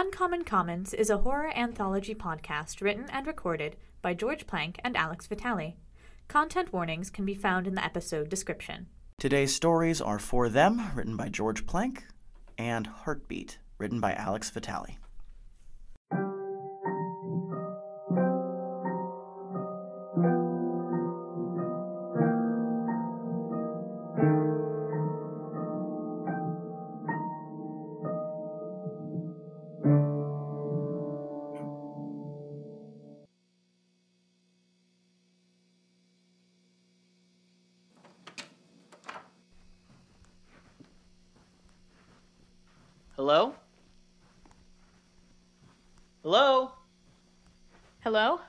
Uncommon Commons is a horror anthology podcast written and recorded by George Plank and Alex Vitale. Content warnings can be found in the episode description. Today's stories are For Them, written by George Plank, and Heartbeat, written by Alex Vitale. Hello?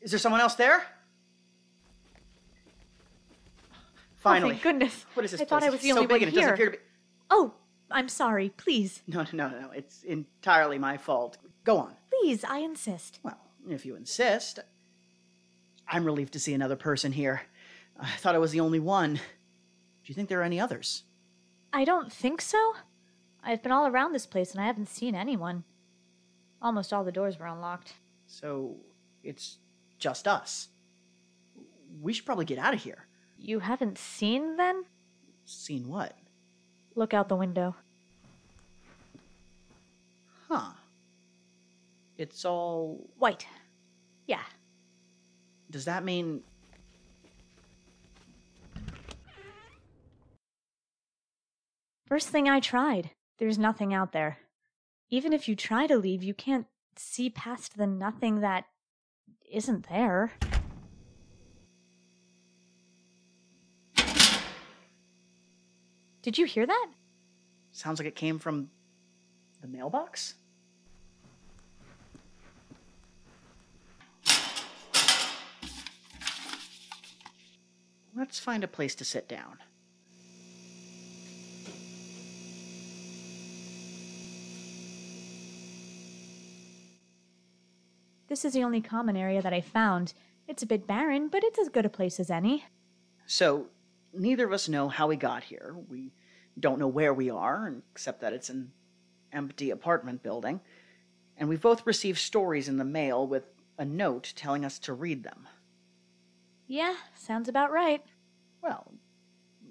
Is there someone else there? Finally. Oh, thank goodness. What is this I place? thought I was It's the so only big one and it doesn't here. appear to be. Oh, I'm sorry. Please. No, no, no, no. It's entirely my fault. Go on. Please, I insist. Well, if you insist. I'm relieved to see another person here. I thought I was the only one. Do you think there are any others? I don't think so. I've been all around this place and I haven't seen anyone. Almost all the doors were unlocked. So, it's just us. We should probably get out of here. You haven't seen then? Seen what? Look out the window. Huh. It's all. White. Yeah. Does that mean. First thing I tried. There's nothing out there. Even if you try to leave, you can't see past the nothing that isn't there. Did you hear that? Sounds like it came from. the mailbox? Let's find a place to sit down. This is the only common area that I found. It's a bit barren, but it's as good a place as any. So, neither of us know how we got here. We don't know where we are, except that it's an empty apartment building. And we've both received stories in the mail with a note telling us to read them. Yeah, sounds about right. Well,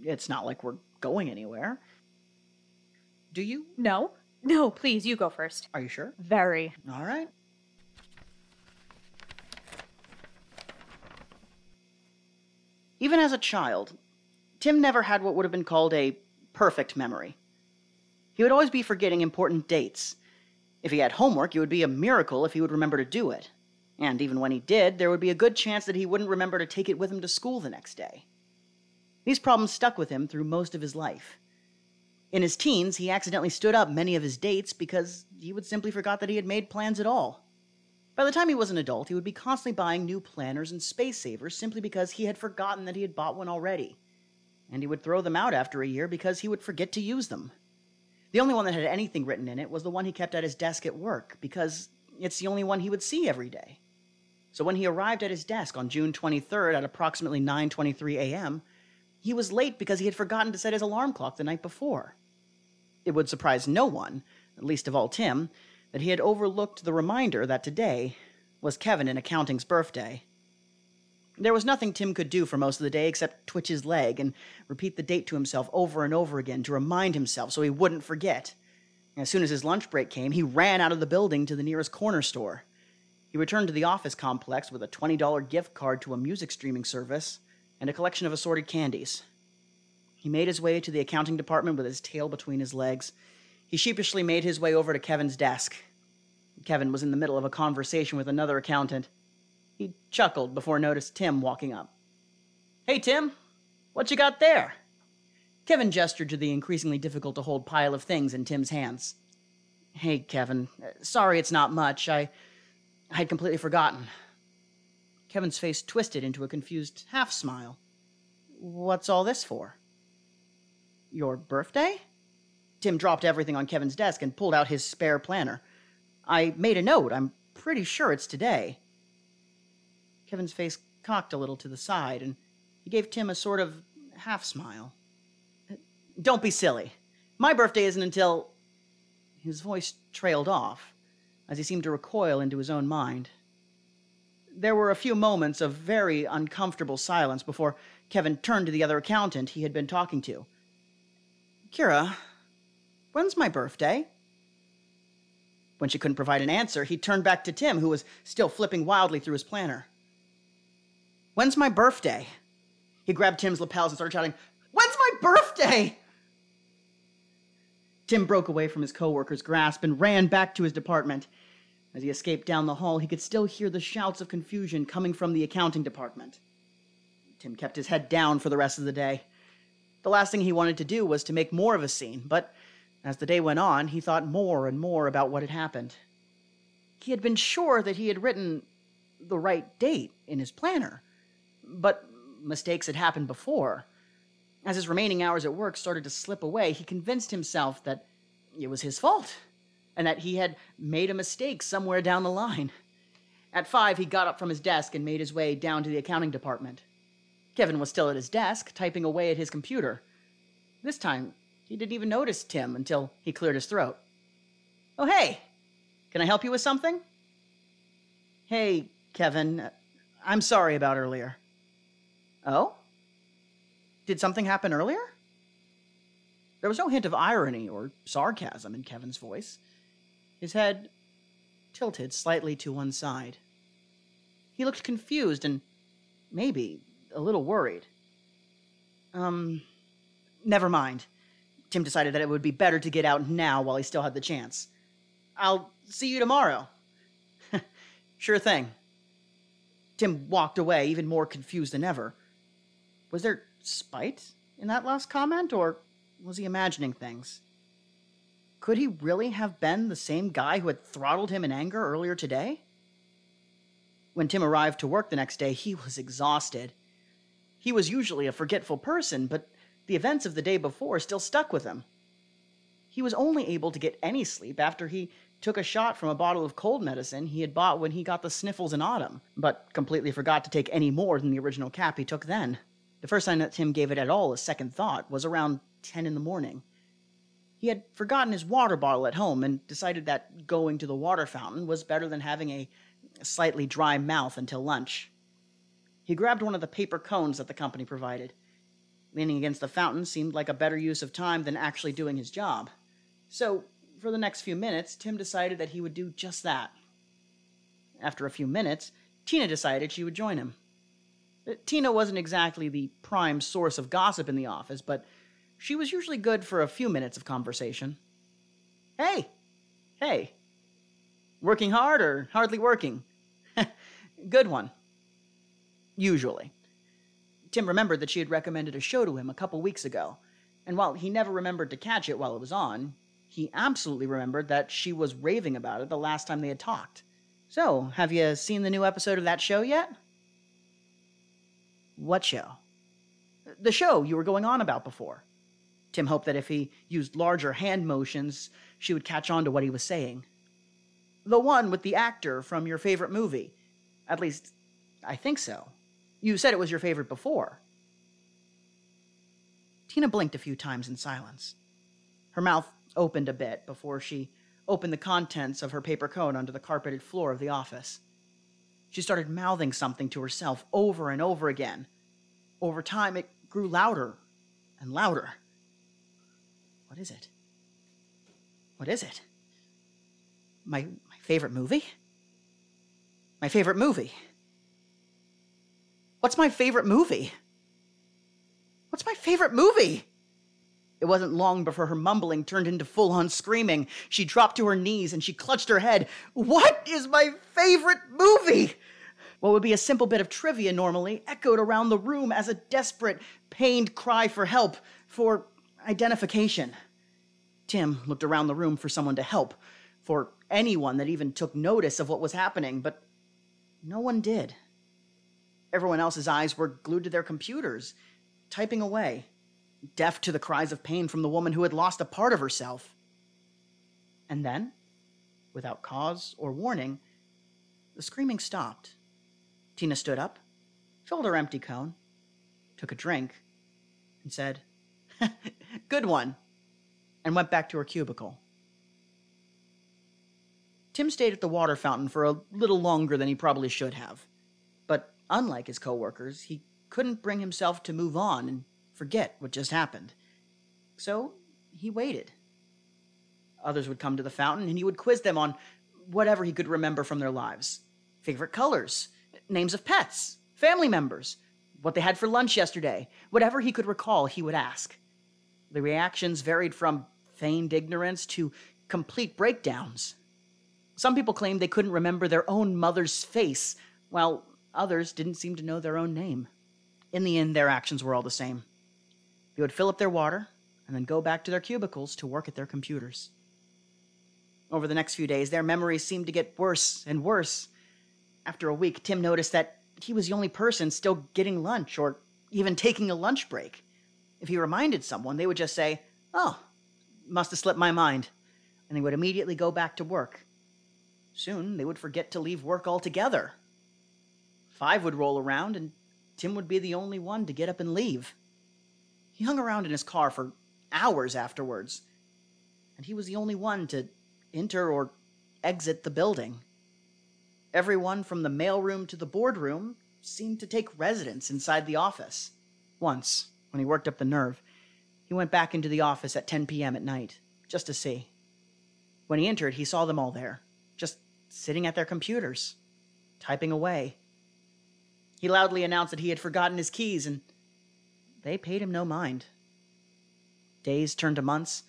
it's not like we're going anywhere. Do you? No? No, please, you go first. Are you sure? Very. All right. Even as a child, Tim never had what would have been called a perfect memory. He would always be forgetting important dates. If he had homework, it would be a miracle if he would remember to do it. And even when he did, there would be a good chance that he wouldn't remember to take it with him to school the next day. These problems stuck with him through most of his life. In his teens, he accidentally stood up many of his dates because he would simply forgot that he had made plans at all. By the time he was an adult, he would be constantly buying new planners and space savers simply because he had forgotten that he had bought one already. And he would throw them out after a year because he would forget to use them. The only one that had anything written in it was the one he kept at his desk at work because it's the only one he would see every day. So when he arrived at his desk on June 23rd at approximately 9:23 a.m., he was late because he had forgotten to set his alarm clock the night before. It would surprise no one, at least of all Tim, that he had overlooked the reminder that today was Kevin and Accounting's birthday. There was nothing Tim could do for most of the day except twitch his leg and repeat the date to himself over and over again to remind himself so he wouldn't forget. As soon as his lunch break came, he ran out of the building to the nearest corner store. He returned to the office complex with a $20 gift card to a music streaming service and a collection of assorted candies. He made his way to the accounting department with his tail between his legs. He sheepishly made his way over to Kevin's desk. Kevin was in the middle of a conversation with another accountant. He chuckled before noticed Tim walking up. Hey, Tim, what you got there? Kevin gestured to the increasingly difficult to hold pile of things in Tim's hands. Hey, Kevin. Sorry it's not much. I. I had completely forgotten. Kevin's face twisted into a confused half smile. What's all this for? Your birthday? Tim dropped everything on Kevin's desk and pulled out his spare planner. I made a note. I'm pretty sure it's today. Kevin's face cocked a little to the side, and he gave Tim a sort of half smile. Don't be silly. My birthday isn't until. his voice trailed off as he seemed to recoil into his own mind. There were a few moments of very uncomfortable silence before Kevin turned to the other accountant he had been talking to. Kira, when's my birthday? When she couldn't provide an answer, he turned back to Tim, who was still flipping wildly through his planner. When's my birthday? He grabbed Tim's lapels and started shouting, When's my birthday? Tim broke away from his coworker's grasp and ran back to his department. As he escaped down the hall, he could still hear the shouts of confusion coming from the accounting department. Tim kept his head down for the rest of the day. The last thing he wanted to do was to make more of a scene, but as the day went on, he thought more and more about what had happened. He had been sure that he had written the right date in his planner, but mistakes had happened before. As his remaining hours at work started to slip away, he convinced himself that it was his fault and that he had made a mistake somewhere down the line. At five, he got up from his desk and made his way down to the accounting department. Kevin was still at his desk, typing away at his computer. This time, he didn't even notice Tim until he cleared his throat. Oh, hey, can I help you with something? Hey, Kevin, I'm sorry about earlier. Oh? Did something happen earlier? There was no hint of irony or sarcasm in Kevin's voice. His head tilted slightly to one side. He looked confused and maybe a little worried. Um, never mind. Tim decided that it would be better to get out now while he still had the chance. I'll see you tomorrow. sure thing. Tim walked away, even more confused than ever. Was there spite in that last comment, or was he imagining things? Could he really have been the same guy who had throttled him in anger earlier today? When Tim arrived to work the next day, he was exhausted. He was usually a forgetful person, but the events of the day before still stuck with him. He was only able to get any sleep after he took a shot from a bottle of cold medicine he had bought when he got the sniffles in autumn, but completely forgot to take any more than the original cap he took then. The first time that Tim gave it at all a second thought was around 10 in the morning. He had forgotten his water bottle at home and decided that going to the water fountain was better than having a slightly dry mouth until lunch. He grabbed one of the paper cones that the company provided. Leaning against the fountain seemed like a better use of time than actually doing his job. So, for the next few minutes, Tim decided that he would do just that. After a few minutes, Tina decided she would join him. Uh, Tina wasn't exactly the prime source of gossip in the office, but she was usually good for a few minutes of conversation. Hey! Hey! Working hard or hardly working? good one. Usually. Tim remembered that she had recommended a show to him a couple weeks ago, and while he never remembered to catch it while it was on, he absolutely remembered that she was raving about it the last time they had talked. So, have you seen the new episode of that show yet? What show? The show you were going on about before. Tim hoped that if he used larger hand motions, she would catch on to what he was saying. The one with the actor from your favorite movie. At least, I think so. You said it was your favorite before. Tina blinked a few times in silence. Her mouth opened a bit before she opened the contents of her paper cone onto the carpeted floor of the office. She started mouthing something to herself over and over again. Over time, it grew louder and louder. What is it? What is it? My, my favorite movie? My favorite movie. What's my favorite movie? What's my favorite movie? It wasn't long before her mumbling turned into full on screaming. She dropped to her knees and she clutched her head. What is my favorite movie? What would be a simple bit of trivia normally echoed around the room as a desperate, pained cry for help, for identification. Tim looked around the room for someone to help, for anyone that even took notice of what was happening, but no one did. Everyone else's eyes were glued to their computers, typing away, deaf to the cries of pain from the woman who had lost a part of herself. And then, without cause or warning, the screaming stopped. Tina stood up, filled her empty cone, took a drink, and said, Good one, and went back to her cubicle. Tim stayed at the water fountain for a little longer than he probably should have. But unlike his coworkers, he couldn't bring himself to move on and forget what just happened. So he waited. Others would come to the fountain and he would quiz them on whatever he could remember from their lives favorite colors, names of pets, family members, what they had for lunch yesterday. Whatever he could recall, he would ask. The reactions varied from feigned ignorance to complete breakdowns. Some people claimed they couldn't remember their own mother's face, while others didn't seem to know their own name. In the end, their actions were all the same. They would fill up their water and then go back to their cubicles to work at their computers. Over the next few days, their memories seemed to get worse and worse. After a week, Tim noticed that he was the only person still getting lunch or even taking a lunch break. If he reminded someone, they would just say, Oh, must have slipped my mind. And they would immediately go back to work. Soon, they would forget to leave work altogether. Five would roll around, and Tim would be the only one to get up and leave. He hung around in his car for hours afterwards, and he was the only one to enter or exit the building. Everyone from the mailroom to the boardroom seemed to take residence inside the office. Once, when he worked up the nerve, he went back into the office at 10 p.m. at night, just to see. When he entered, he saw them all there, just sitting at their computers, typing away. He loudly announced that he had forgotten his keys, and they paid him no mind. Days turned to months.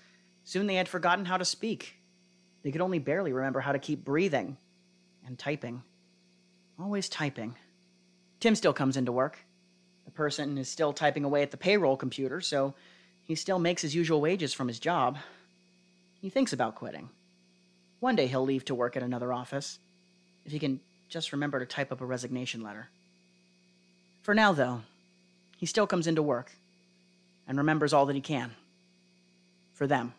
Soon they had forgotten how to speak. They could only barely remember how to keep breathing and typing. Always typing. Tim still comes into work. The person is still typing away at the payroll computer, so he still makes his usual wages from his job. He thinks about quitting. One day he'll leave to work at another office, if he can just remember to type up a resignation letter. For now, though, he still comes into work and remembers all that he can. For them.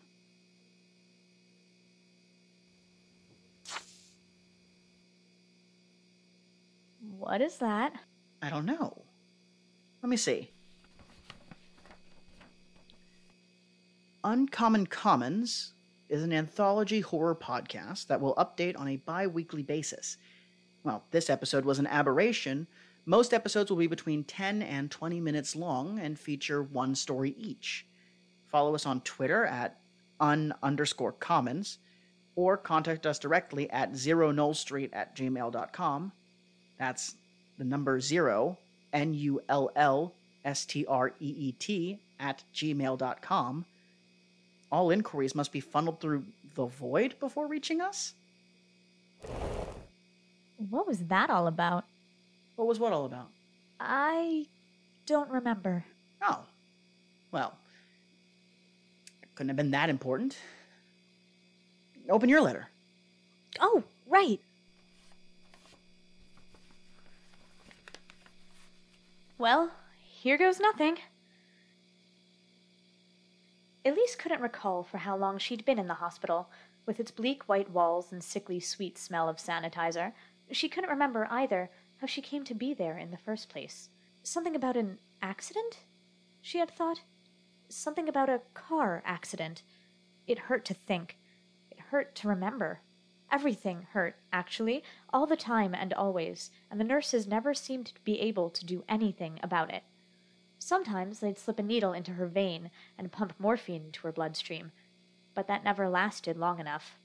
What is that? I don't know. Let me see. Uncommon Commons is an anthology horror podcast that will update on a bi weekly basis. Well, this episode was an aberration. Most episodes will be between 10 and 20 minutes long and feature one story each. Follow us on Twitter at un underscore commons or contact us directly at zero null street at gmail.com. That's the number zero, N U L L S T R E E T, at gmail.com. All inquiries must be funneled through the void before reaching us? What was that all about? What was what all about? I don't remember. Oh. Well, couldn't have been that important. Open your letter. Oh, right. Well, here goes nothing. Elise couldn't recall for how long she'd been in the hospital, with its bleak white walls and sickly sweet smell of sanitizer. She couldn't remember either how she came to be there in the first place. Something about an accident? She had thought. Something about a car accident. It hurt to think. It hurt to remember. Everything hurt, actually, all the time and always, and the nurses never seemed to be able to do anything about it. Sometimes they'd slip a needle into her vein and pump morphine into her bloodstream, but that never lasted long enough.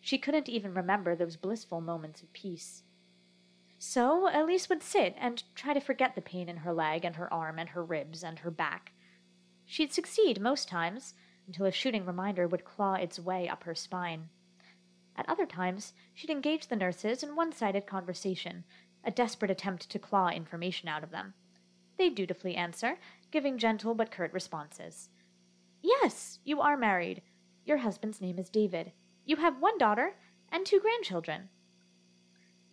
She couldn't even remember those blissful moments of peace. So Elise would sit and try to forget the pain in her leg and her arm and her ribs and her back. She'd succeed most times, until a shooting reminder would claw its way up her spine. At other times, she'd engage the nurses in one sided conversation, a desperate attempt to claw information out of them. They'd dutifully answer, giving gentle but curt responses. Yes, you are married. Your husband's name is David. You have one daughter and two grandchildren.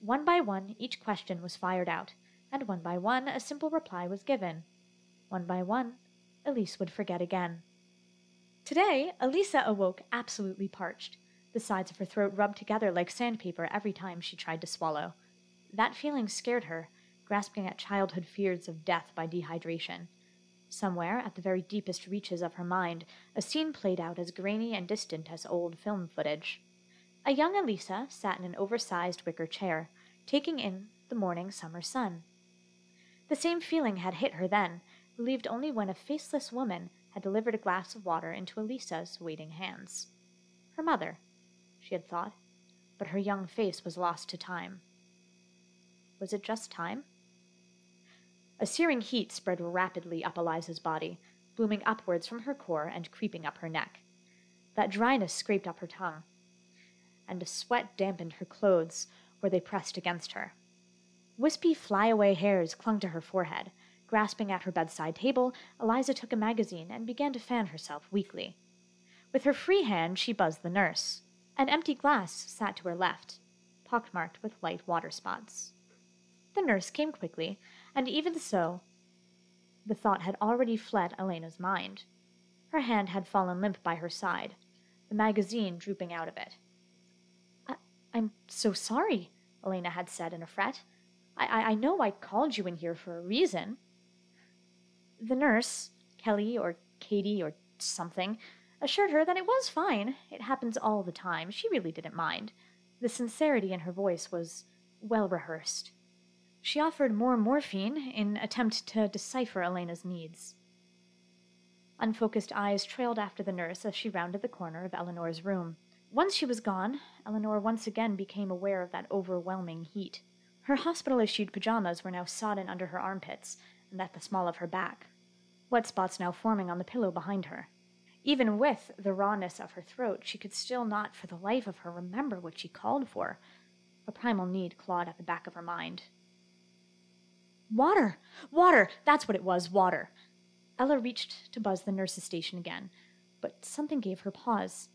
One by one, each question was fired out, and one by one, a simple reply was given. One by one, Elise would forget again. Today, Elisa awoke absolutely parched, the sides of her throat rubbed together like sandpaper every time she tried to swallow. That feeling scared her, grasping at childhood fears of death by dehydration. Somewhere, at the very deepest reaches of her mind, a scene played out as grainy and distant as old film footage. A young Elisa sat in an oversized wicker chair, taking in the morning summer sun. The same feeling had hit her then, relieved only when a faceless woman had delivered a glass of water into Elisa's waiting hands. Her mother, she had thought, but her young face was lost to time. Was it just time? A searing heat spread rapidly up Eliza's body, booming upwards from her core and creeping up her neck. That dryness scraped up her tongue, and a sweat dampened her clothes where they pressed against her. Wispy flyaway hairs clung to her forehead. Grasping at her bedside table, Eliza took a magazine and began to fan herself weakly. With her free hand, she buzzed the nurse. An empty glass sat to her left, pockmarked with light water spots. The nurse came quickly, and even so, the thought had already fled Elena's mind. Her hand had fallen limp by her side, the magazine drooping out of it. I'm so sorry, Elena had said in a fret. I-, I-, I know I called you in here for a reason. The nurse, Kelly or Katie or something, assured her that it was fine. It happens all the time. She really didn't mind. The sincerity in her voice was well rehearsed. She offered more morphine in attempt to decipher Elena's needs. Unfocused eyes trailed after the nurse as she rounded the corner of Eleanor's room. Once she was gone, Eleanor once again became aware of that overwhelming heat. Her hospital issued pajamas were now sodden under her armpits and at the small of her back, wet spots now forming on the pillow behind her. Even with the rawness of her throat, she could still not for the life of her remember what she called for. A primal need clawed at the back of her mind. Water! Water! That's what it was, water! Ella reached to buzz the nurse's station again, but something gave her pause.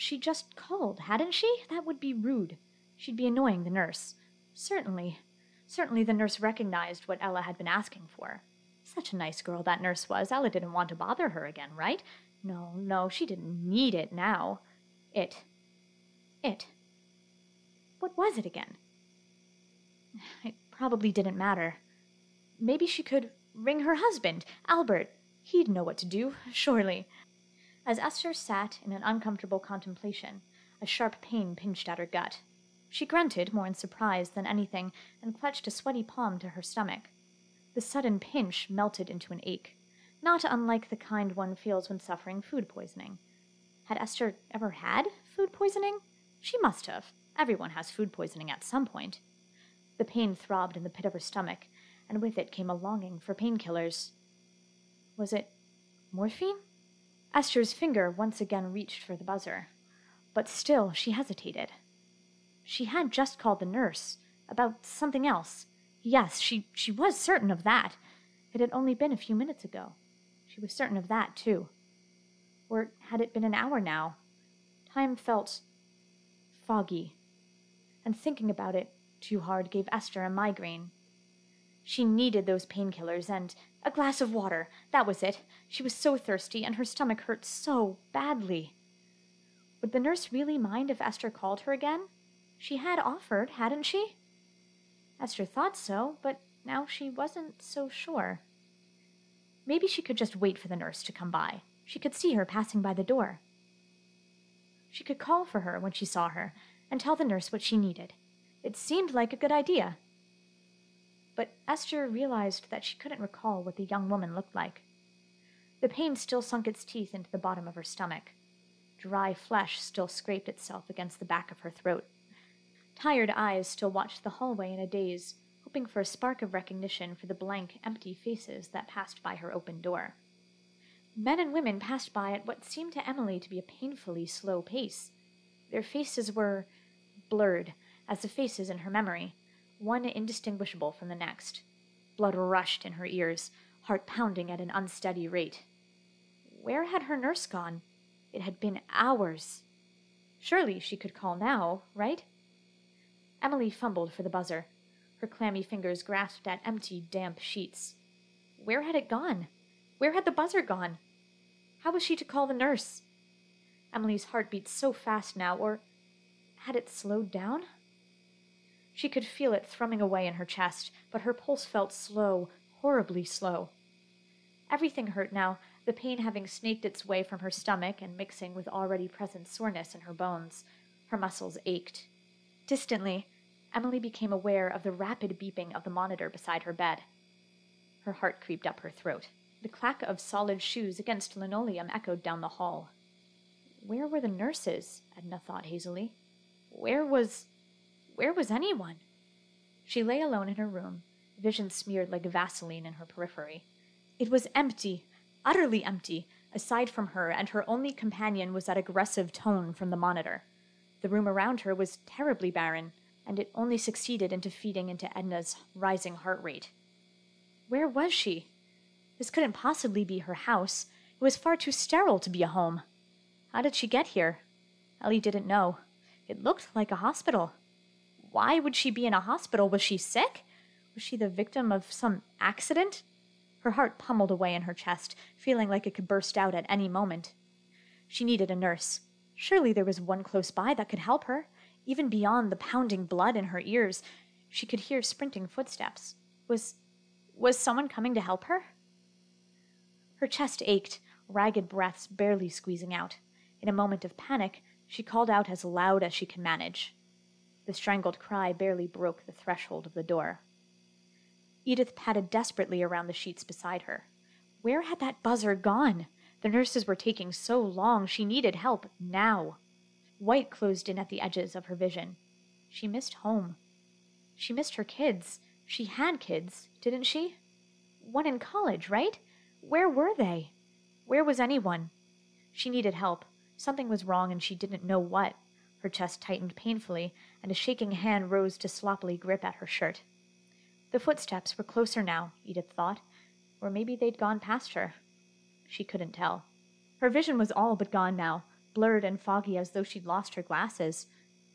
She just called, hadn't she? That would be rude. She'd be annoying the nurse. Certainly. Certainly the nurse recognized what Ella had been asking for. Such a nice girl that nurse was. Ella didn't want to bother her again, right? No, no, she didn't need it now. It. It. What was it again? It probably didn't matter. Maybe she could ring her husband, Albert. He'd know what to do, surely. As Esther sat in an uncomfortable contemplation, a sharp pain pinched at her gut. She grunted, more in surprise than anything, and clutched a sweaty palm to her stomach. The sudden pinch melted into an ache, not unlike the kind one feels when suffering food poisoning. Had Esther ever had food poisoning? She must have. Everyone has food poisoning at some point. The pain throbbed in the pit of her stomach, and with it came a longing for painkillers. Was it morphine? Esther's finger once again reached for the buzzer, but still she hesitated. She had just called the nurse about something else. Yes, she, she was certain of that. It had only been a few minutes ago. She was certain of that, too. Or had it been an hour now? Time felt foggy, and thinking about it too hard gave Esther a migraine. She needed those painkillers and a glass of water. That was it. She was so thirsty, and her stomach hurt so badly. Would the nurse really mind if Esther called her again? She had offered, hadn't she? Esther thought so, but now she wasn't so sure. Maybe she could just wait for the nurse to come by. She could see her passing by the door. She could call for her when she saw her and tell the nurse what she needed. It seemed like a good idea. But Esther realized that she couldn't recall what the young woman looked like. The pain still sunk its teeth into the bottom of her stomach. Dry flesh still scraped itself against the back of her throat. Tired eyes still watched the hallway in a daze, hoping for a spark of recognition for the blank, empty faces that passed by her open door. Men and women passed by at what seemed to Emily to be a painfully slow pace. Their faces were blurred, as the faces in her memory, one indistinguishable from the next. Blood rushed in her ears, heart pounding at an unsteady rate. Where had her nurse gone? It had been hours. Surely she could call now, right? Emily fumbled for the buzzer. Her clammy fingers grasped at empty, damp sheets. Where had it gone? Where had the buzzer gone? How was she to call the nurse? Emily's heart beat so fast now, or had it slowed down? She could feel it thrumming away in her chest, but her pulse felt slow, horribly slow. Everything hurt now, the pain having snaked its way from her stomach and mixing with already present soreness in her bones. Her muscles ached. Distantly, Emily became aware of the rapid beeping of the monitor beside her bed. Her heart creeped up her throat. The clack of solid shoes against linoleum echoed down the hall. Where were the nurses? Edna thought hazily. Where was. Where was anyone? She lay alone in her room, vision smeared like Vaseline in her periphery. It was empty, utterly empty, aside from her, and her only companion was that aggressive tone from the monitor. The room around her was terribly barren, and it only succeeded into feeding into Edna's rising heart rate. Where was she? This couldn't possibly be her house. It was far too sterile to be a home. How did she get here? Ellie didn't know. It looked like a hospital. Why would she be in a hospital? Was she sick? Was she the victim of some accident? Her heart pummeled away in her chest, feeling like it could burst out at any moment. She needed a nurse. Surely there was one close by that could help her. Even beyond the pounding blood in her ears, she could hear sprinting footsteps. Was was someone coming to help her? Her chest ached, ragged breaths barely squeezing out. In a moment of panic, she called out as loud as she could manage. The strangled cry barely broke the threshold of the door. Edith patted desperately around the sheets beside her. Where had that buzzer gone? The nurses were taking so long. She needed help now. White closed in at the edges of her vision. She missed home. She missed her kids. She had kids, didn't she? One in college, right? Where were they? Where was anyone? She needed help. Something was wrong and she didn't know what. Her chest tightened painfully, and a shaking hand rose to sloppily grip at her shirt. The footsteps were closer now, Edith thought, or maybe they'd gone past her. She couldn't tell. Her vision was all but gone now, blurred and foggy as though she'd lost her glasses.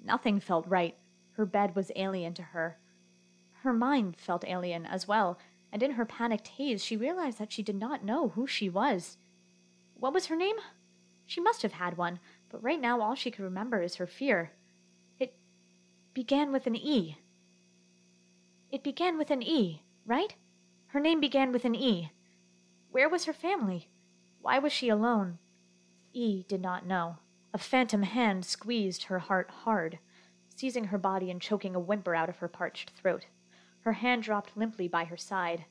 Nothing felt right. Her bed was alien to her. Her mind felt alien as well, and in her panicked haze she realized that she did not know who she was. What was her name? She must have had one, but right now all she could remember is her fear. It began with an E. It began with an E, right? Her name began with an E. Where was her family? Why was she alone? E did not know. A phantom hand squeezed her heart hard, seizing her body and choking a whimper out of her parched throat. Her hand dropped limply by her side.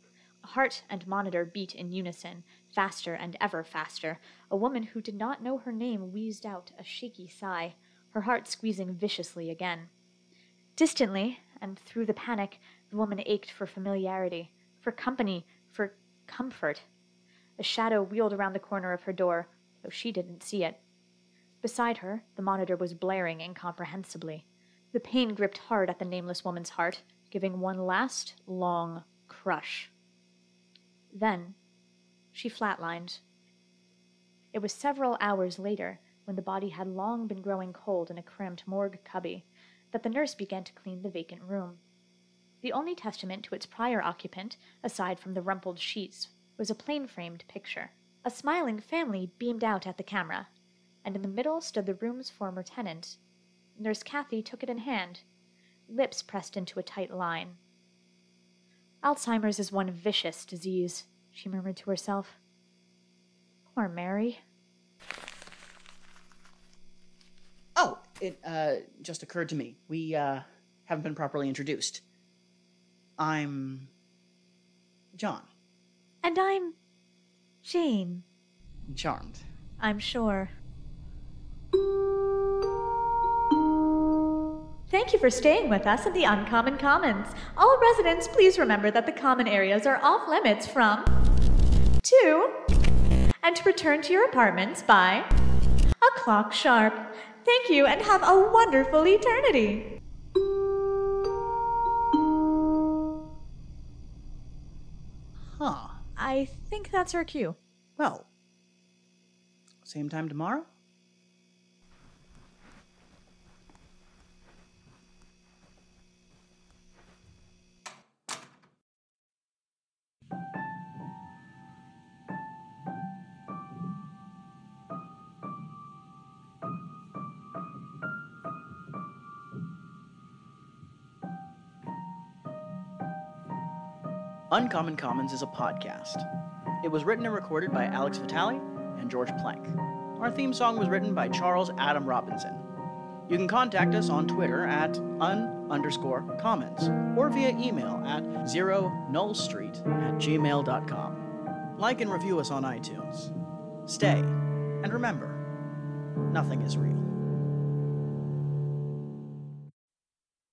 Heart and monitor beat in unison, faster and ever faster. A woman who did not know her name wheezed out a shaky sigh, her heart squeezing viciously again. Distantly, and through the panic, the woman ached for familiarity, for company, for comfort. A shadow wheeled around the corner of her door, though she didn't see it. Beside her, the monitor was blaring incomprehensibly. The pain gripped hard at the nameless woman's heart, giving one last, long crush. Then she flatlined. It was several hours later, when the body had long been growing cold in a cramped morgue cubby, that the nurse began to clean the vacant room. The only testament to its prior occupant, aside from the rumpled sheets, was a plain framed picture. A smiling family beamed out at the camera, and in the middle stood the room's former tenant. Nurse Kathy took it in hand, lips pressed into a tight line. Alzheimer's is one vicious disease, she murmured to herself. Poor Mary. Oh, it uh, just occurred to me. We uh, haven't been properly introduced. I'm John. And I'm Jane. Charmed. I'm sure. Thank you for staying with us at the Uncommon Commons. All residents, please remember that the common areas are off limits from 2 and to return to your apartments by a clock sharp. Thank you and have a wonderful eternity. Huh. I think that's our cue. Well, same time tomorrow? Uncommon Commons is a podcast. It was written and recorded by Alex Vitale and George Plank. Our theme song was written by Charles Adam Robinson. You can contact us on Twitter at un underscore or via email at zero nullstreet at gmail.com. Like and review us on iTunes. Stay, and remember, nothing is real.